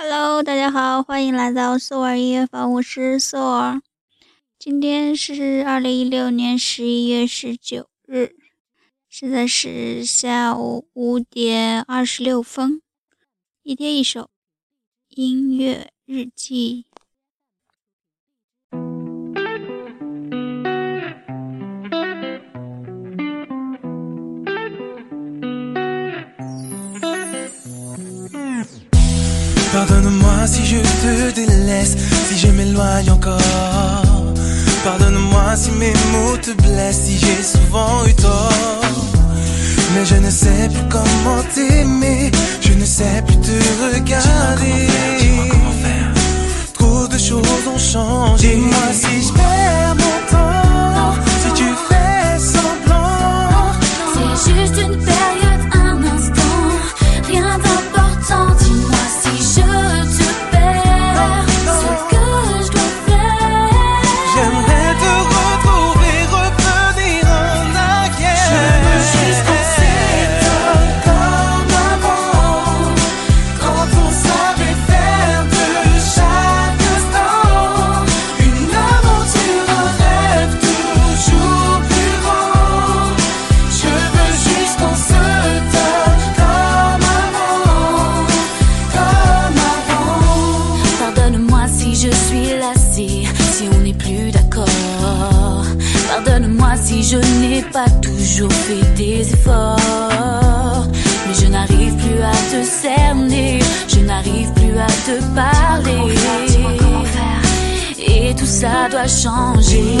Hello，大家好，欢迎来到苏尔音乐房，我是苏尔。今天是二零一六年十一月十九日，现在是下午五点二十六分。一天一首音乐日记。Si je te délaisse, si je m'éloigne encore. Pardonne-moi si mes mots te blessent, si j'ai souvent eu tort. Mais je ne sais plus comment t'aimer, je ne sais plus te regarder. Dis-moi comment faire? Trop de choses ont changé. Dis-moi si je perds. je n'ai pas toujours fait des efforts. Mais je n'arrive plus à te cerner, je n'arrive plus à te parler. Faire, Et tout ça doit changer.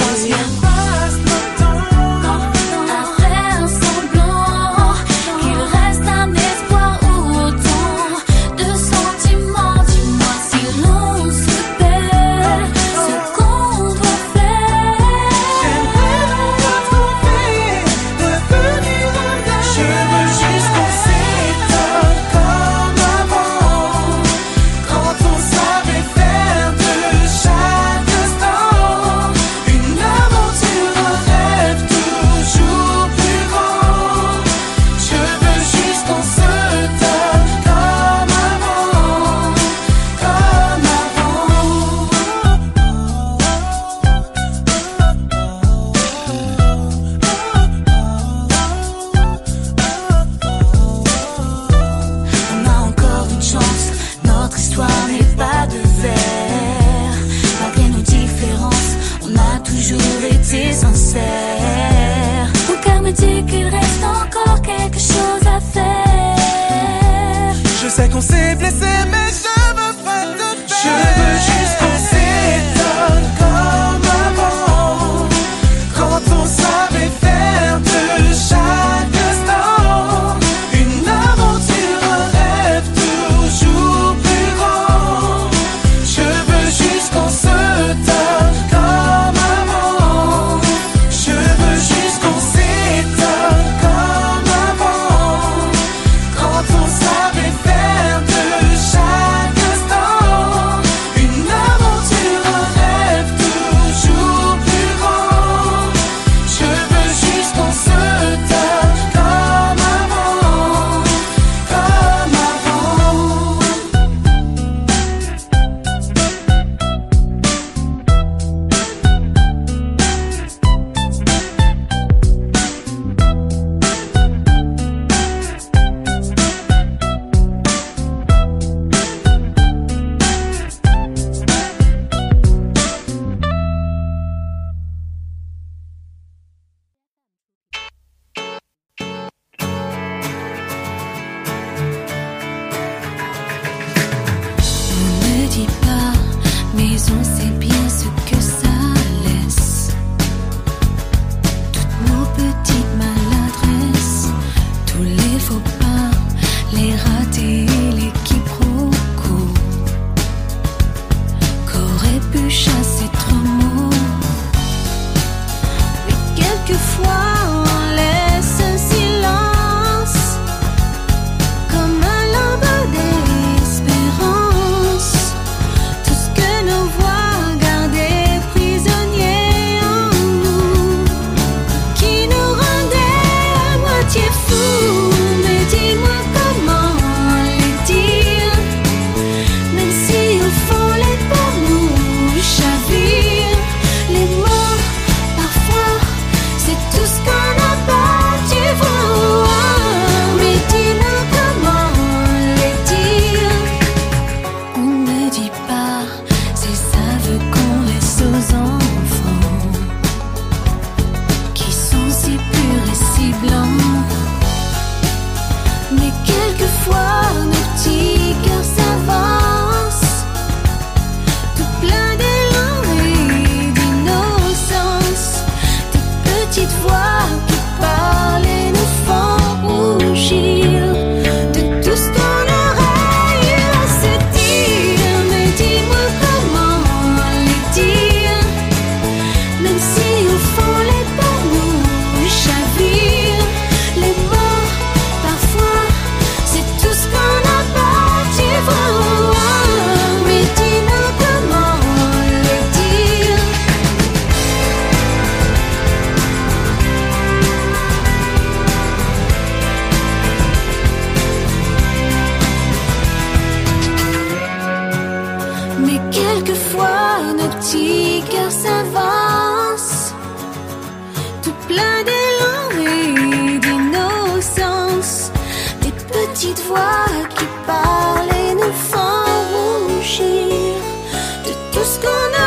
just gonna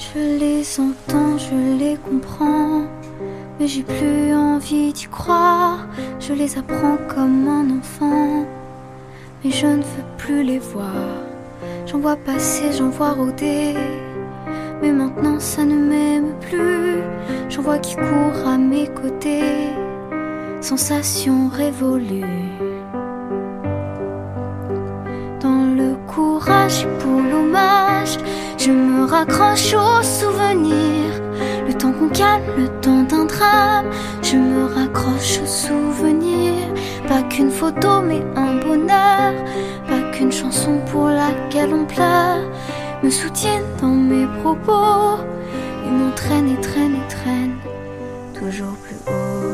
Je les entends, je les comprends, mais j'ai plus envie d'y croire. Je les apprends comme un enfant, mais je ne veux plus les voir. J'en vois passer, j'en vois rôder, mais maintenant ça ne m'aime plus. J'en vois qui court à mes côtés, sensation révolue. Dans le courage pour l'hommage, je me raccroche aux souvenirs. Le temps qu'on calme, le temps d'un drame, je me raccroche aux souvenirs. Pas qu'une photo, mais un bonheur. Pas qu'une chanson pour laquelle on pleure. Me soutiennent dans mes propos. Ils m'entraînent et traînent et traînent toujours plus haut.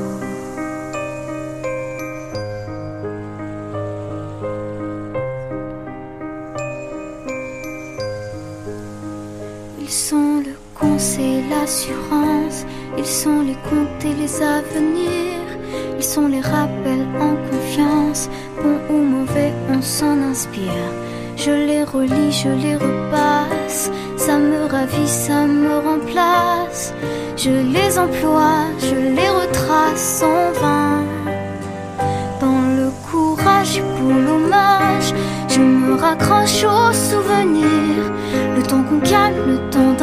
Le conseil, l'assurance, ils sont les comptes et les avenirs, ils sont les rappels en confiance, bon ou mauvais, on s'en inspire. Je les relis, je les repasse, ça me ravit, ça me remplace. Je les emploie, je les retrace en vain. Dans le courage et pour l'hommage, je me raccroche aux souvenirs. Le temps qu'on calme, le temps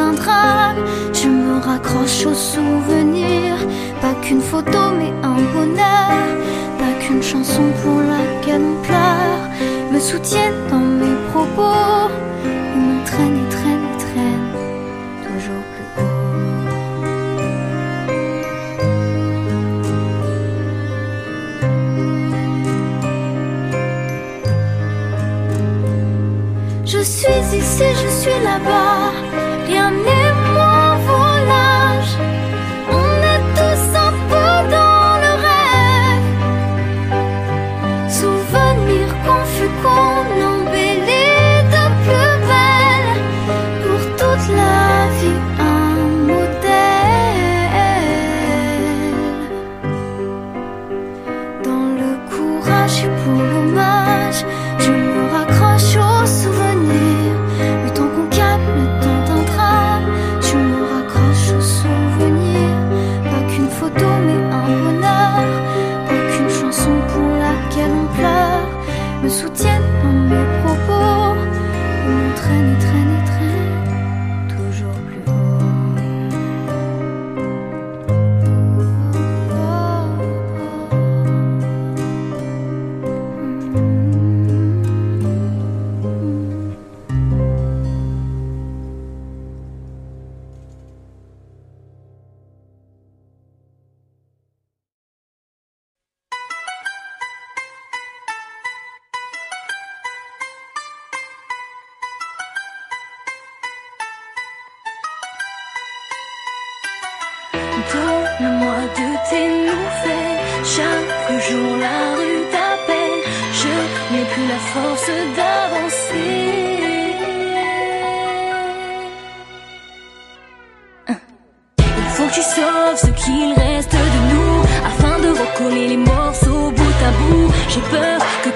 je me raccroche aux souvenirs. Pas qu'une photo, mais un bonheur. Pas qu'une chanson pour laquelle on pleure. Me soutiennent dans mes propos. Ils m'entraînent et traînent et traînent. Toujours plus haut. Je suis ici, je suis là-bas.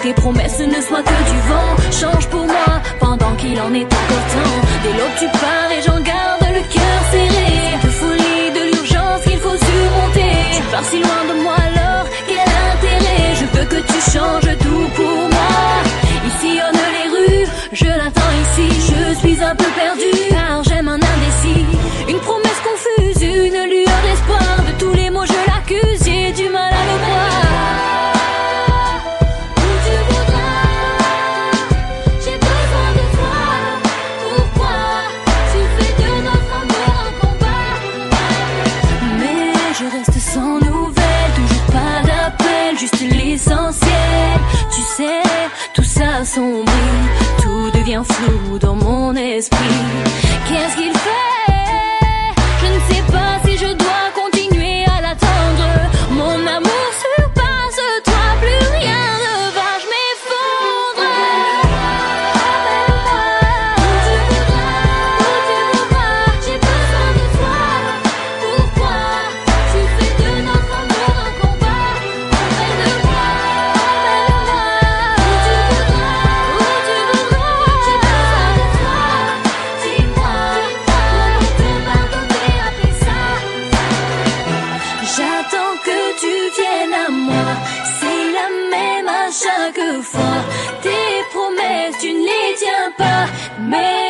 Tes promesses ne soient que du vent. Change pour moi pendant qu'il en est encore temps. Dès l'aube tu pars et j'en garde le cœur serré. De folie, de l'urgence qu'il faut surmonter. Tu pars si loin de moi alors quel intérêt? Je veux que tu changes tout pour moi. Il sillonne les rues, je l'attends ici. Je suis un peu perdue tout devient flou dans mon esprit. Qu'est-ce qu'il fait? Que tu viennes à moi. C'est la même à chaque fois. Tes promesses, tu ne les tiens pas. Mais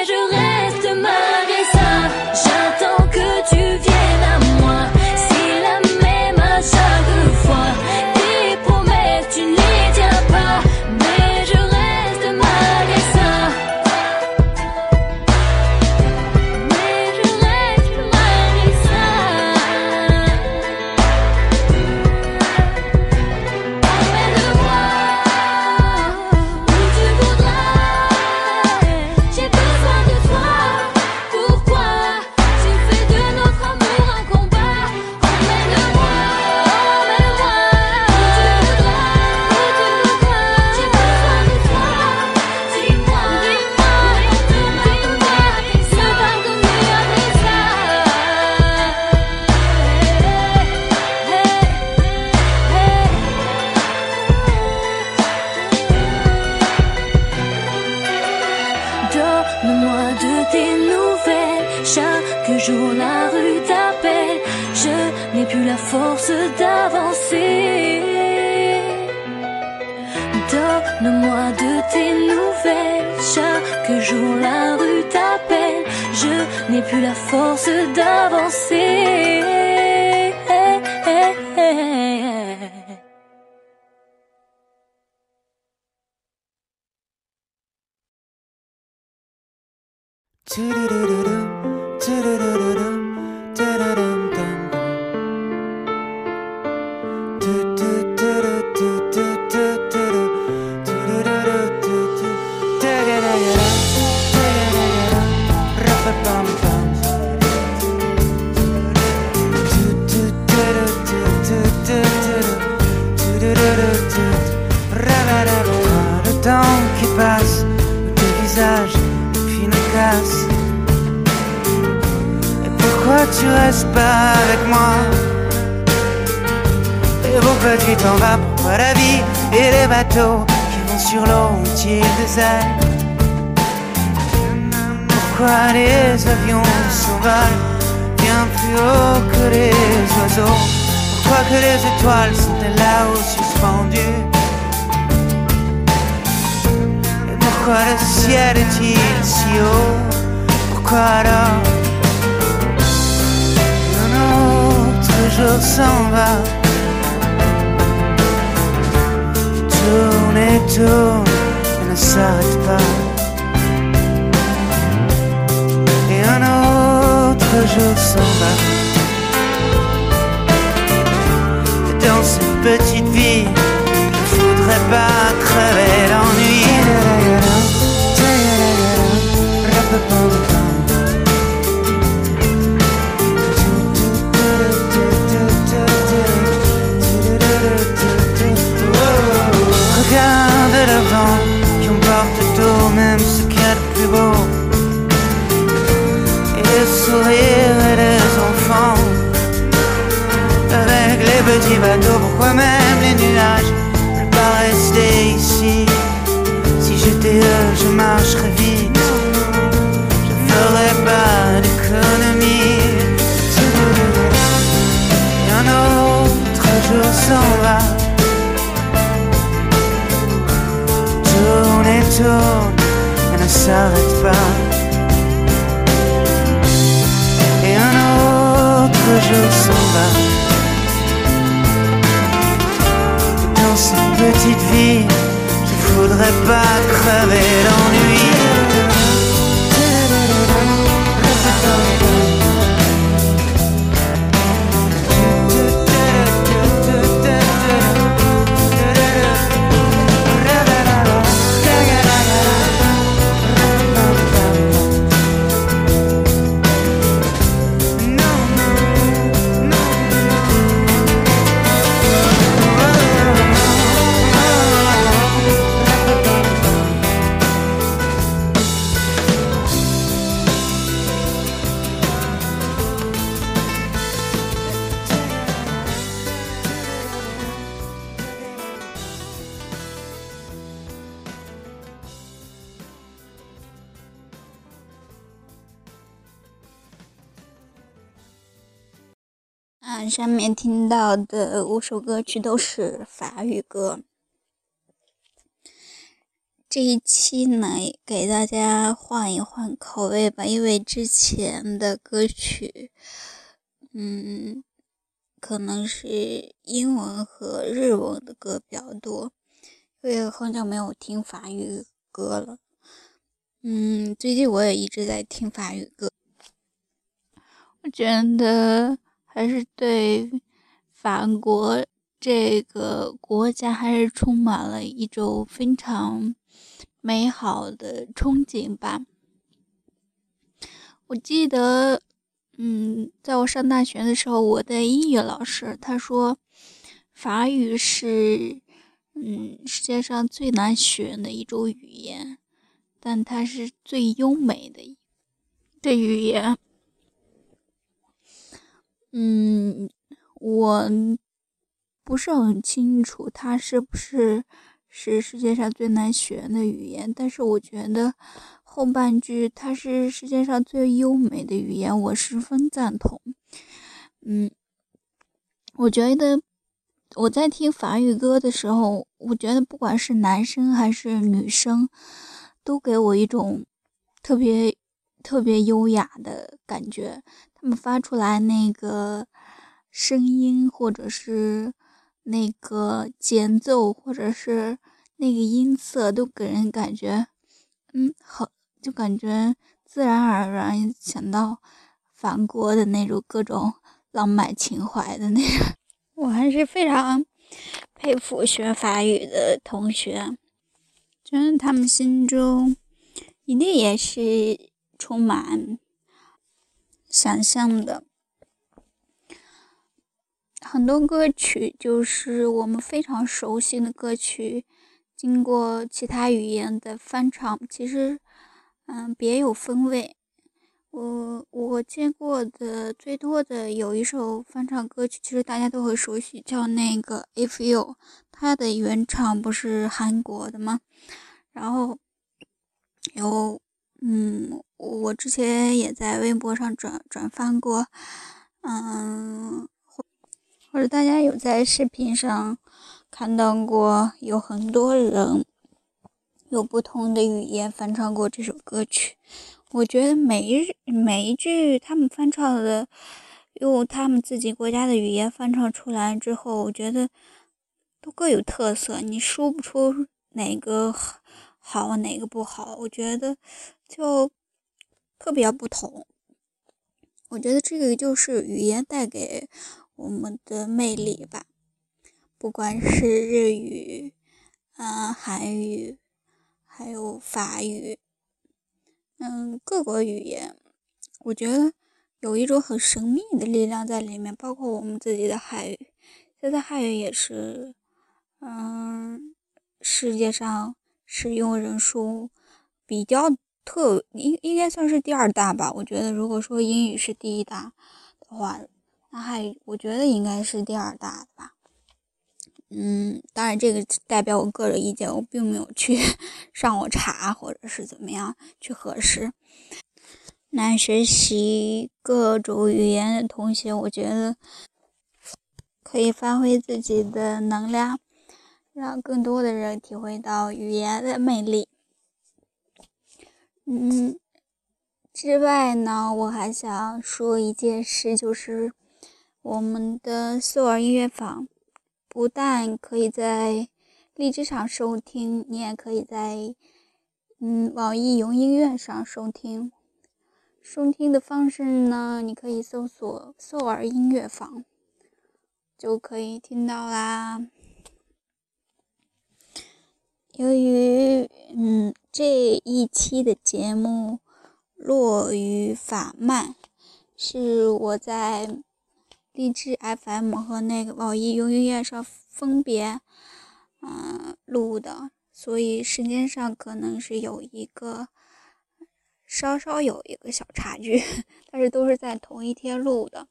Do do do. Tu restes pas avec moi. Et pourquoi tu t'en vas Pourquoi la vie et les bateaux qui vont sur l'eau ont-ils des ailes Pourquoi les avions s'envolent bien plus haut que les oiseaux? Pourquoi que les étoiles sont là-haut suspendues? Et pourquoi le ciel est-il si haut? Pourquoi alors jour s'en va. Tourne et tourne et ne s'arrête pas. Et un autre jour s'en va. Dans cette petite vie sourires des enfants. Avec les petits bateaux, pourquoi même 面听到的五首歌曲都是法语歌。这一期呢，给大家换一换口味吧，因为之前的歌曲，嗯，可能是英文和日文的歌比较多，因为很久没有听法语歌了。嗯，最近我也一直在听法语歌，我觉得。还是对法国这个国家还是充满了一种非常美好的憧憬吧。我记得，嗯，在我上大学的时候，我的英语老师他说，法语是嗯世界上最难学的一种语言，但它是最优美的的语言。嗯，我不是很清楚它是不是是世界上最难学的语言，但是我觉得后半句它是世界上最优美的语言，我十分赞同。嗯，我觉得我在听法语歌的时候，我觉得不管是男生还是女生，都给我一种特别特别优雅的感觉。他们发出来那个声音，或者是那个节奏，或者是那个音色，都给人感觉，嗯，好，就感觉自然而然想到法国的那种各种浪漫情怀的那种。我还是非常佩服学法语的同学，觉得他们心中一定也是充满。想象的很多歌曲，就是我们非常熟悉的歌曲，经过其他语言的翻唱，其实，嗯，别有风味。我我见过的最多的有一首翻唱歌曲，其实大家都很熟悉，叫那个《If You》，它的原唱不是韩国的吗？然后有。嗯，我之前也在微博上转转发过，嗯，或者大家有在视频上看到过，有很多人有不同的语言翻唱过这首歌曲。我觉得每一每一句他们翻唱的，用他们自己国家的语言翻唱出来之后，我觉得都各有特色，你说不出哪个好，哪个不好。我觉得。就特别不同，我觉得这个就是语言带给我们的魅力吧。不管是日语、嗯韩语，还有法语，嗯各国语言，我觉得有一种很神秘的力量在里面。包括我们自己的汉语，现在汉语也是，嗯世界上使用人数比较。特应应该算是第二大吧。我觉得如果说英语是第一大的话，那还我觉得应该是第二大吧。嗯，当然这个代表我个人意见，我并没有去 上网查或者是怎么样去核实。那学习各种语言的同学，我觉得可以发挥自己的能量，让更多的人体会到语言的魅力。嗯，之外呢，我还想说一件事，就是我们的秀儿音乐坊。不但可以在荔枝上收听，你也可以在嗯网易云音乐上收听。收听的方式呢，你可以搜索“秀儿音乐坊”，就可以听到啦。由于嗯这一期的节目落于法慢，是我在。荔枝 FM 和那个网易云音乐上分别，嗯录的，所以时间上可能是有一个稍稍有一个小差距，但是都是在同一天录的。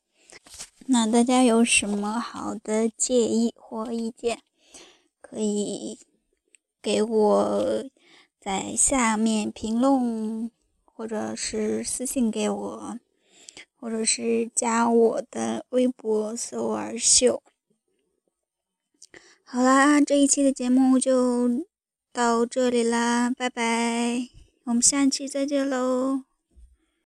那大家有什么好的建议或意见，可以给我在下面评论，或者是私信给我。或者是加我的微博“搜儿秀”。好啦，这一期的节目就到这里啦，拜拜，我们下期再见喽。